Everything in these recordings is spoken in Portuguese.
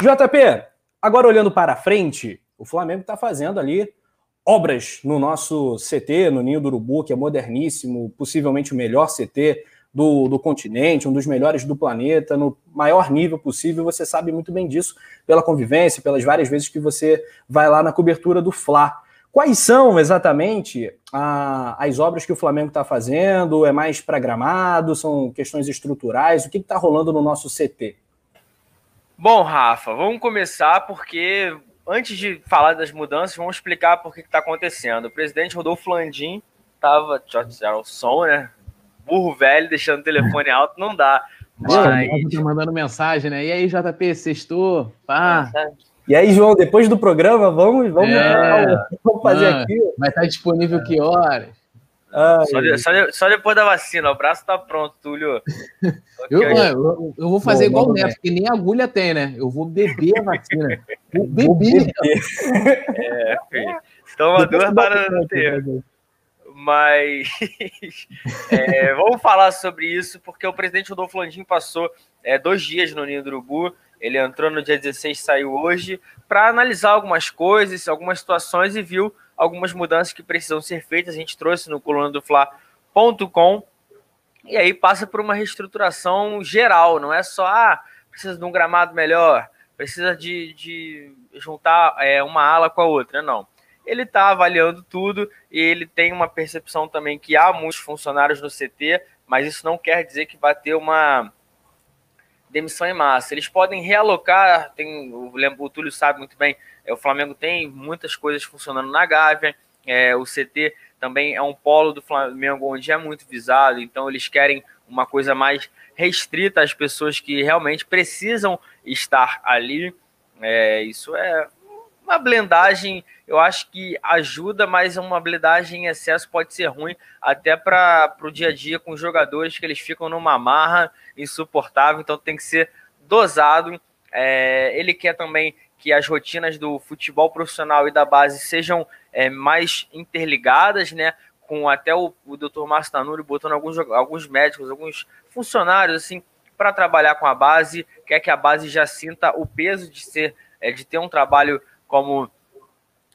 JP, agora olhando para frente, o Flamengo está fazendo ali obras no nosso CT, no Ninho do Urubu, que é moderníssimo, possivelmente o melhor CT do, do continente, um dos melhores do planeta, no maior nível possível. Você sabe muito bem disso pela convivência, pelas várias vezes que você vai lá na cobertura do Fla. Quais são exatamente a, as obras que o Flamengo está fazendo? É mais para gramado? São questões estruturais? O que está rolando no nosso CT? Bom, Rafa, vamos começar porque antes de falar das mudanças, vamos explicar por que está acontecendo. O presidente Rodolfo Landim estava. Tirar o som, né? burro velho deixando o telefone alto, não dá. Mas... Tá mandando mensagem, né? E aí, JP, sextou? Pá. E aí, João, depois do programa, vamos, vamos, é, vamos fazer mano, aqui. Vai estar disponível que horas? Só, de, só, de, só, depois da vacina, o braço tá pronto, Túlio. eu, eu, eu, vou fazer Bom, igual o Neto, que nem agulha tem, né? Eu vou beber a vacina. Vou beber. é, filho. Toma duas para não ter. Mas é, vamos falar sobre isso, porque o presidente Rodolfo Landim passou é, dois dias no Ninho do Urubu. Ele entrou no dia 16, saiu hoje, para analisar algumas coisas, algumas situações e viu algumas mudanças que precisam ser feitas. A gente trouxe no coluna do Fla.com. E aí passa por uma reestruturação geral, não é só ah, precisa de um gramado melhor, precisa de, de juntar é, uma ala com a outra, não ele está avaliando tudo e ele tem uma percepção também que há muitos funcionários no CT, mas isso não quer dizer que vai ter uma demissão em massa. Eles podem realocar, tem, o, o Túlio sabe muito bem, é, o Flamengo tem muitas coisas funcionando na Gávea, é, o CT também é um polo do Flamengo onde é muito visado, então eles querem uma coisa mais restrita às pessoas que realmente precisam estar ali. É, isso é uma blendagem, eu acho que ajuda, mas uma blendagem em excesso pode ser ruim, até para o dia a dia com os jogadores que eles ficam numa marra insuportável, então tem que ser dosado. É, ele quer também que as rotinas do futebol profissional e da base sejam é, mais interligadas, né? Com até o, o Dr. Márcio Tanuri botando alguns, alguns médicos, alguns funcionários assim para trabalhar com a base, quer que a base já sinta o peso de ser, é, de ter um trabalho como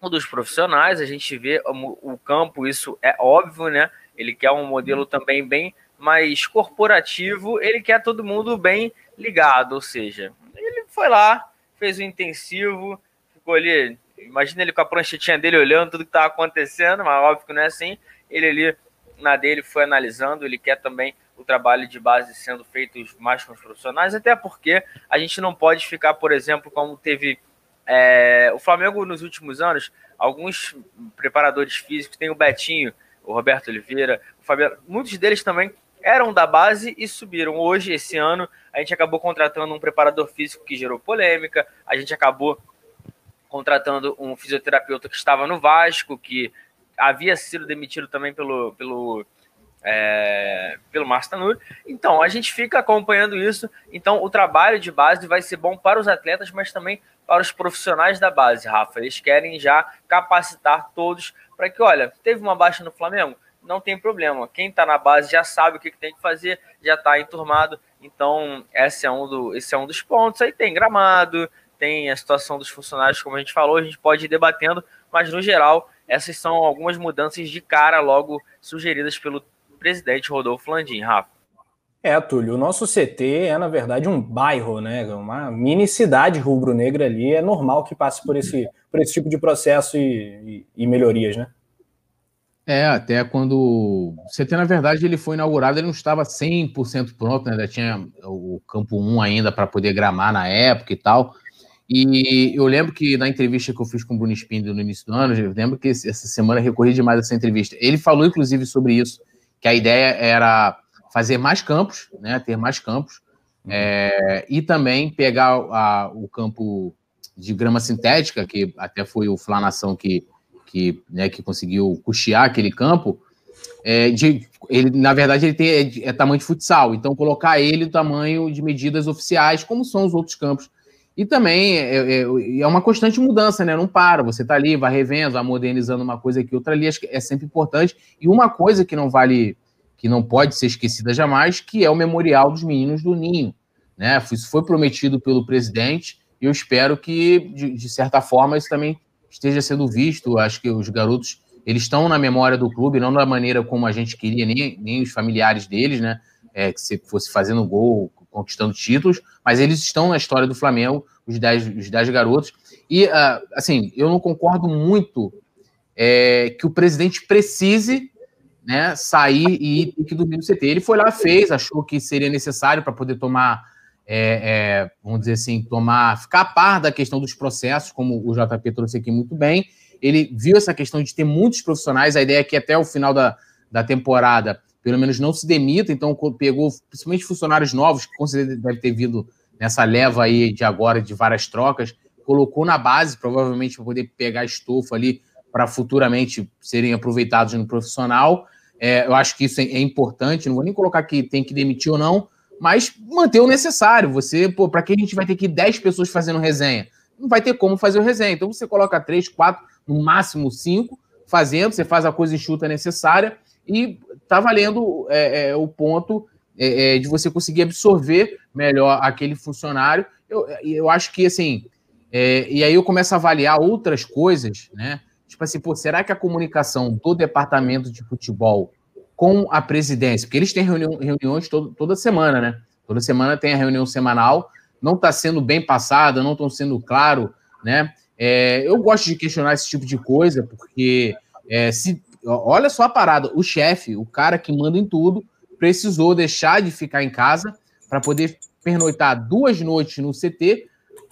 um dos profissionais, a gente vê o, campo, isso é óbvio, né? Ele quer um modelo também bem mais corporativo, ele quer todo mundo bem ligado, ou seja, ele foi lá, fez o intensivo, ficou ali, imagina ele com a pranchetinha dele olhando tudo que estava acontecendo, mas óbvio que não é assim, ele ali na dele foi analisando, ele quer também o trabalho de base sendo feito mais com os profissionais, até porque a gente não pode ficar, por exemplo, como teve é, o Flamengo, nos últimos anos, alguns preparadores físicos, tem o Betinho, o Roberto Oliveira, o Fabiano, muitos deles também eram da base e subiram. Hoje, esse ano, a gente acabou contratando um preparador físico que gerou polêmica, a gente acabou contratando um fisioterapeuta que estava no Vasco, que havia sido demitido também pelo, pelo, é, pelo Márcio Tanuri. Então, a gente fica acompanhando isso. Então, o trabalho de base vai ser bom para os atletas, mas também para os profissionais da base, Rafa. Eles querem já capacitar todos para que, olha, teve uma baixa no Flamengo? Não tem problema. Quem está na base já sabe o que, tem que fazer, já está enturmado. Então, esse é, um do, esse é um dos pontos. Aí tem gramado, tem a situação dos funcionários, como a gente falou, a gente pode ir debatendo, mas no geral, essas são algumas mudanças de cara logo sugeridas pelo presidente Rodolfo Landim, Rafa. É, Túlio, o nosso CT é, na verdade, um bairro, né? Uma mini cidade rubro-negra ali. É normal que passe por esse, por esse tipo de processo e, e, e melhorias, né? É, até quando o CT, na verdade, ele foi inaugurado, ele não estava 100% pronto, né? Ainda tinha o campo 1 ainda para poder gramar na época e tal. E eu lembro que na entrevista que eu fiz com o Bruno Spindler no início do ano, eu lembro que essa semana recorri demais essa entrevista. Ele falou, inclusive, sobre isso, que a ideia era fazer mais campos, né, ter mais campos, uhum. é, e também pegar a, o campo de grama sintética, que até foi o Flanação que, que, né, que conseguiu custear aquele campo, é, de, ele, na verdade, ele tem, é, é, tamanho de futsal, então colocar ele o tamanho de medidas oficiais, como são os outros campos. E também é, é, é uma constante mudança, né? Não para, você tá ali, vai revendo, vai modernizando uma coisa aqui, outra ali, acho que é sempre importante. E uma coisa que não vale que não pode ser esquecida jamais, que é o Memorial dos Meninos do Ninho. Né? Isso foi prometido pelo presidente, E eu espero que, de, de certa forma, isso também esteja sendo visto. Acho que os garotos eles estão na memória do clube, não da maneira como a gente queria, nem, nem os familiares deles, né? É, que se fosse fazendo gol, conquistando títulos, mas eles estão na história do Flamengo, os 10 os dez garotos. E, uh, assim, eu não concordo muito é, que o presidente precise né, sair e ter que dormir no CT. Ele foi lá, fez, achou que seria necessário para poder tomar, é, é, vamos dizer assim, tomar, ficar a par da questão dos processos, como o JP trouxe aqui muito bem. Ele viu essa questão de ter muitos profissionais, a ideia é que até o final da, da temporada, pelo menos não se demita, então pegou principalmente funcionários novos, que com certeza deve ter vindo nessa leva aí de agora, de várias trocas, colocou na base, provavelmente para poder pegar estofa ali para futuramente serem aproveitados no profissional. É, eu acho que isso é, é, importante, não vou nem colocar que tem que demitir ou não, mas manter o necessário. Você, pô, para que a gente vai ter que 10 pessoas fazendo resenha? Não vai ter como fazer o resenha. Então você coloca três, quatro, no máximo cinco, fazendo, você faz a coisa enxuta necessária e tá valendo é, é, o ponto é, é, de você conseguir absorver melhor aquele funcionário. Eu, eu acho que, assim, é, e aí eu começo a avaliar outras coisas, né? Tipo assim, pô, será que a comunicação do departamento de futebol com a presidência, porque eles têm reunião, reuniões todo, toda semana, né? Toda semana tem a reunião semanal, não está sendo bem passada, não estão sendo claro, né? É, eu gosto de questionar esse tipo de coisa, porque é, se olha só a parada, o chefe, o cara que manda em tudo, precisou deixar de ficar em casa para poder pernoitar duas noites no CT,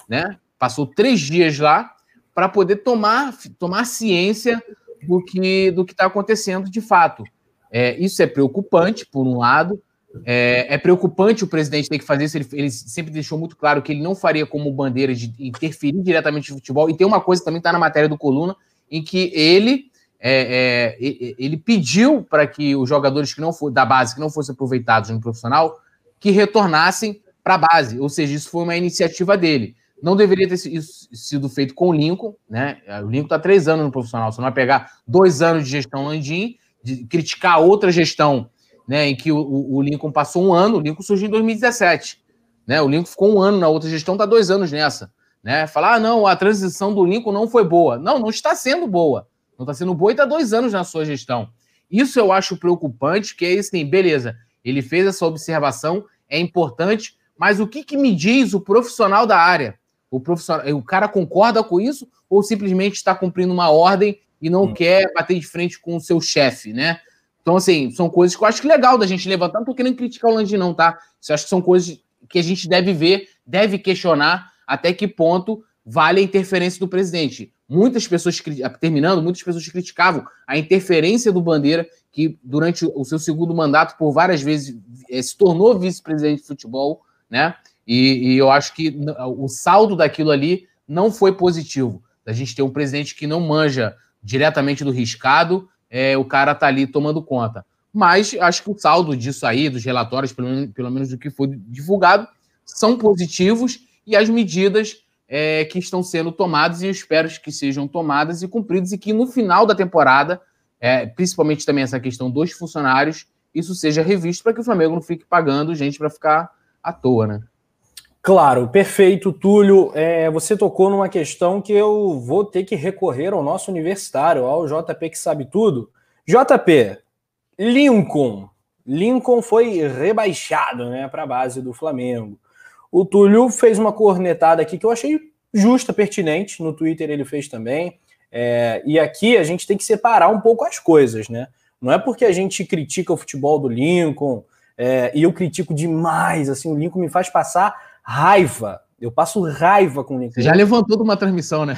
né? Passou três dias lá para poder tomar, tomar ciência do que do está acontecendo de fato. É, isso é preocupante, por um lado. É, é, preocupante o presidente ter que fazer isso. Ele, ele, sempre deixou muito claro que ele não faria como bandeira de interferir diretamente no futebol. E tem uma coisa também está na matéria do Coluna, em que ele é, é, ele pediu para que os jogadores que não for, da base que não fossem aproveitados no profissional que retornassem para a base, ou seja, isso foi uma iniciativa dele. Não deveria ter sido feito com o Lincoln, né? O Lincoln está três anos no profissional, você não vai pegar dois anos de gestão Landim, de criticar outra gestão, né? Em que o, o Lincoln passou um ano, o Lincoln surgiu em 2017, né? O Lincoln ficou um ano na outra gestão, está dois anos nessa, né? Falar, ah, não, a transição do Lincoln não foi boa. Não, não está sendo boa. Não está sendo boa e está dois anos na sua gestão. Isso eu acho preocupante, que é assim, beleza, ele fez essa observação, é importante, mas o que, que me diz o profissional da área? O, profissional, o cara concorda com isso ou simplesmente está cumprindo uma ordem e não hum. quer bater de frente com o seu chefe, né? Então, assim, são coisas que eu acho que legal da gente levantar. Não tô querendo criticar o Landim, não, tá? Eu acho que são coisas que a gente deve ver, deve questionar até que ponto vale a interferência do presidente. Muitas pessoas, terminando, muitas pessoas criticavam a interferência do Bandeira, que durante o seu segundo mandato, por várias vezes, eh, se tornou vice-presidente de futebol, né? E, e, eu acho que o saldo daquilo ali não foi positivo. A gente ter um presidente que não manja diretamente do riscado, é, o cara tá ali tomando conta. Mas acho que o saldo disso aí, dos relatórios, pelo, pelo menos do que foi divulgado, são positivos e as medidas é, que estão sendo tomadas e eu espero que sejam tomadas e cumpridas e que no final da temporada, é, principalmente também essa questão dos funcionários, isso seja revisto para que o Flamengo não fique pagando gente para ficar à toa, né? Claro, perfeito, Túlio. É, você tocou numa questão que eu vou ter que recorrer ao nosso universitário, ao JP que sabe tudo. JP, Lincoln. Lincoln foi rebaixado né, para a base do Flamengo. O Túlio fez uma cornetada aqui que eu achei justa, pertinente. No Twitter ele fez também. É, e aqui a gente tem que separar um pouco as coisas, né? Não é porque a gente critica o futebol do Lincoln, é, e eu critico demais, assim, o Lincoln me faz passar raiva. Eu passo raiva com o. Você já levantou de uma transmissão, né?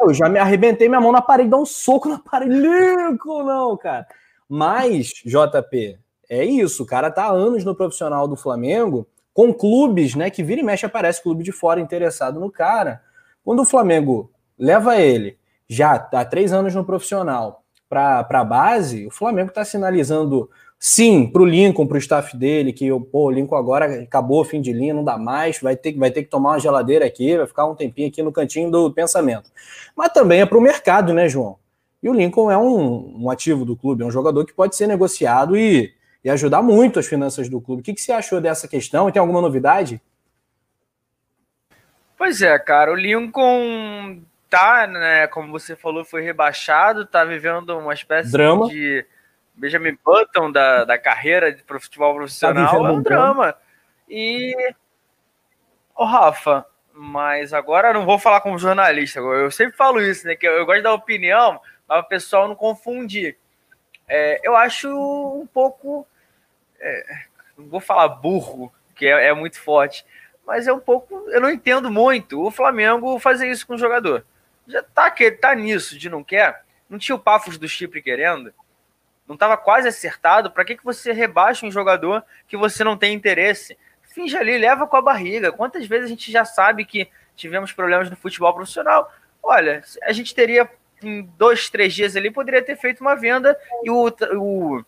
eu já me arrebentei minha mão na parede, dar um soco na parede. Lincoln, não, cara. Mas, JP, é isso. O cara tá há anos no profissional do Flamengo com clubes, né, que vira e mexe aparece clube de fora interessado no cara. Quando o Flamengo leva ele já há três anos no profissional para a base, o Flamengo está sinalizando sim para o Lincoln, para o staff dele, que pô, o Lincoln agora acabou fim de linha, não dá mais, vai ter, vai ter que tomar uma geladeira aqui, vai ficar um tempinho aqui no cantinho do pensamento. Mas também é para o mercado, né, João? E o Lincoln é um, um ativo do clube, é um jogador que pode ser negociado e e ajudar muito as finanças do clube. O que, que você achou dessa questão? Tem alguma novidade? Pois é, cara, o Lincoln tá, né, como você falou, foi rebaixado, tá vivendo uma espécie drama. de Benjamin Button da, da carreira de futebol profissional, tá é um drama. E Ô, Rafa, mas agora eu não vou falar como jornalista, eu sempre falo isso, né, que eu, eu gosto da opinião, para o pessoal não confundir. É, eu acho um pouco, é, não vou falar burro, que é, é muito forte, mas é um pouco, eu não entendo muito o Flamengo fazer isso com o jogador já tá, que, tá nisso de não quer. Não tinha o Pafos do Chipre querendo. Não estava quase acertado. Para que, que você rebaixa um jogador que você não tem interesse? Finge ali, leva com a barriga. Quantas vezes a gente já sabe que tivemos problemas no futebol profissional? Olha, a gente teria em dois, três dias ali, poderia ter feito uma venda e o, o,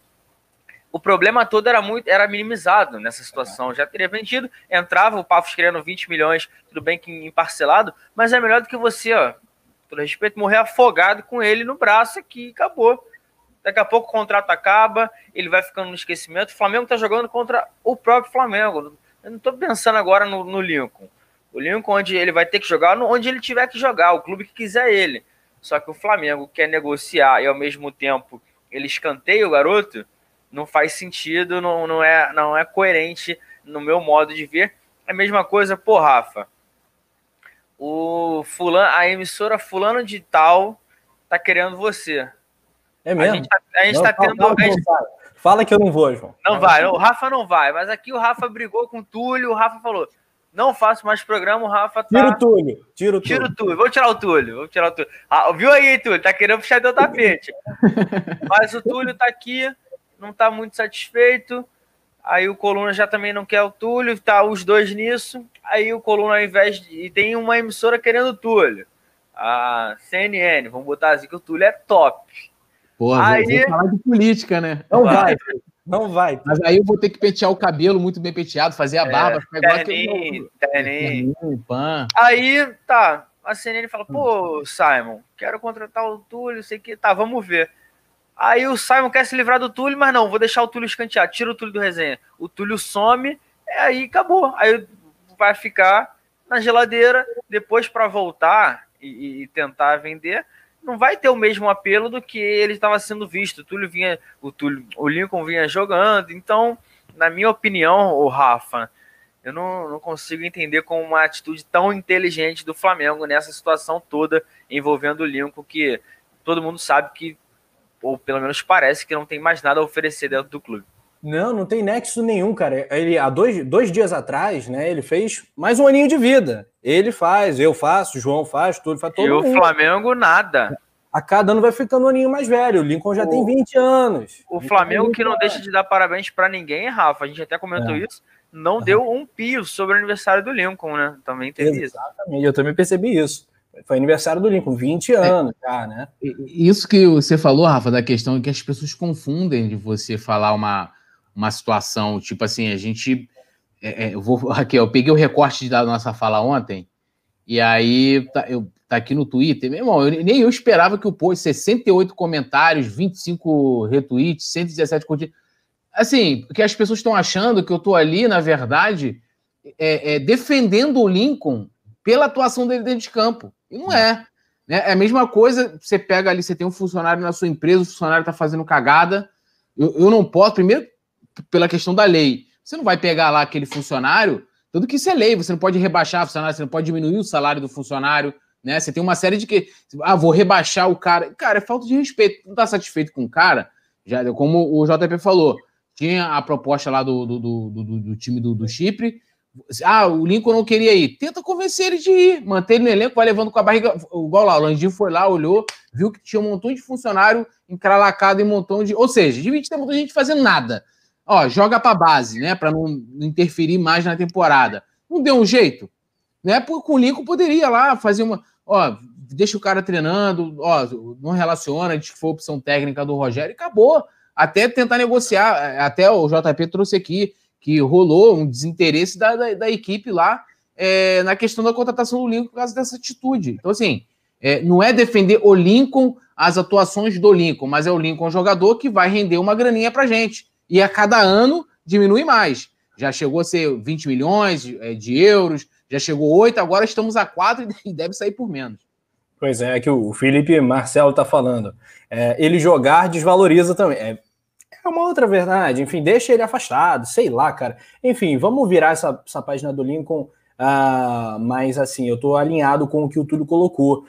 o problema todo era muito era minimizado nessa situação. Já teria vendido, entrava o Pafos querendo 20 milhões, tudo bem que em parcelado, mas é melhor do que você, ó, todo respeito, morrer afogado com ele no braço aqui, acabou. Daqui a pouco o contrato acaba, ele vai ficando no esquecimento. O Flamengo está jogando contra o próprio Flamengo. Eu não estou pensando agora no, no, Lincoln. O Lincoln, onde ele vai ter que jogar, onde ele tiver que jogar, o clube que quiser ele. Só que o Flamengo quer negociar e ao mesmo tempo ele escanteia o garoto, não faz sentido, não, não, é, não é coerente no meu modo de ver. É a mesma coisa, pô, Rafa o fulano, a emissora fulano de tal tá querendo você. É mesmo? A gente, tá, a gente não, tá fala, tendo. Fala, gente... fala, que eu não vou, João. Não vai, o Rafa não vai, mas aqui o Rafa brigou com o Túlio, o Rafa falou: não faço mais programa, o Rafa tá. Tira o Túlio, tira o Túlio. Tira o Túlio, vou tirar o Túlio, vou tirar o Túlio. Ah, viu aí, Túlio? Tá querendo puxar teu tapete. mas o Túlio tá aqui, não tá muito satisfeito. Aí o Coluna já também não quer o Túlio, tá os dois nisso. Aí o Coluna, ao invés de. E tem uma emissora querendo o Túlio. A CNN, vamos botar assim que o Túlio é top. Porra, aí... vou falar de política, né? Não vai. Não vai. Mas aí eu vou ter que pentear o cabelo muito bem penteado, fazer a é, barba, ficar igual terninho, terninho. Aí, tá. A CNN fala, pô, Simon, quero contratar o Túlio, sei que. Tá, vamos ver. Aí o Simon quer se livrar do Túlio, mas não, vou deixar o Túlio escantear. Tira o Túlio do resenha. O Túlio some, é aí acabou. Aí vai ficar na geladeira. Depois, para voltar e, e, tentar vender, não vai ter o mesmo apelo do que ele estava sendo visto. O Túlio vinha, o, Túlio, o Lincoln vinha jogando. Então, na minha opinião, o Rafa, eu não, não consigo entender como uma atitude tão inteligente do Flamengo nessa situação toda envolvendo o Lincoln, que todo mundo sabe que ou pelo menos parece que não tem mais nada a oferecer dentro do clube. Não, não tem nexo nenhum, cara. Ele, há dois, dois dias atrás, né, ele fez mais um aninho de vida. Ele faz, eu faço, o João faz, tudo faz todo e mundo. E o Flamengo, nada. A cada ano vai ficando um aninho mais velho. O Lincoln já o, tem 20 anos. O Flamengo, que não anos. deixa de dar parabéns para ninguém, Rafa, a gente até comentou é. isso, não deu um pio sobre o aniversário do Lincoln, né? Também teve Exatamente. isso. Exatamente, eu também percebi isso. Foi aniversário do Lincoln, 20 é. anos é, já, né? Isso que você falou, Rafa, da questão que as pessoas confundem de você falar uma, uma situação, tipo assim, a gente. É, é, eu vou, Raquel, eu peguei o recorte da nossa fala ontem, e aí tá, eu, tá aqui no Twitter, meu irmão, eu, nem eu esperava que o post 68 comentários, 25 retweets, 117 curtidas. Assim, que as pessoas estão achando que eu tô ali, na verdade, é, é, defendendo o Lincoln pela atuação dele dentro de campo. E não é. Né? É a mesma coisa, você pega ali, você tem um funcionário na sua empresa, o funcionário está fazendo cagada. Eu, eu não posso, primeiro, pela questão da lei. Você não vai pegar lá aquele funcionário, tudo que isso é lei, você não pode rebaixar o funcionário, você não pode diminuir o salário do funcionário, né? Você tem uma série de que. Ah, vou rebaixar o cara. Cara, é falta de respeito. Não está satisfeito com o cara, já, como o JP falou, tinha a proposta lá do, do, do, do, do time do, do Chipre, ah, o Lincoln não queria ir. Tenta convencer ele de ir. Manter ele no elenco, vai levando com a barriga. Igual lá, o Landinho foi lá, olhou, viu que tinha um montão de funcionário encralacado e um montão de. Ou seja, devia ter um montão de gente fazendo nada. Ó, joga pra base, né? Pra não interferir mais na temporada. Não deu um jeito. Né? Com o Lincoln poderia lá fazer uma. Ó, deixa o cara treinando, ó, não relaciona, diz que foi opção técnica do Rogério e acabou. Até tentar negociar, até o JP trouxe aqui que rolou um desinteresse da, da, da equipe lá é, na questão da contratação do Lincoln por causa dessa atitude. Então, assim, é, não é defender o Lincoln, as atuações do Lincoln, mas é o Lincoln jogador que vai render uma graninha pra gente. E a cada ano diminui mais. Já chegou a ser 20 milhões de, é, de euros, Já chegou oito, agora estamos a quatro e deve sair por menos. Pois é, é que o Felipe Marcelo está falando. É, ele jogar desvaloriza também. É, é, uma outra verdade. Enfim, deixa ele afastado, sei lá, cara. Enfim, vamos virar essa, essa página do Lincoln. Uh, mas assim, eu estou alinhado com o que o Túlio colocou.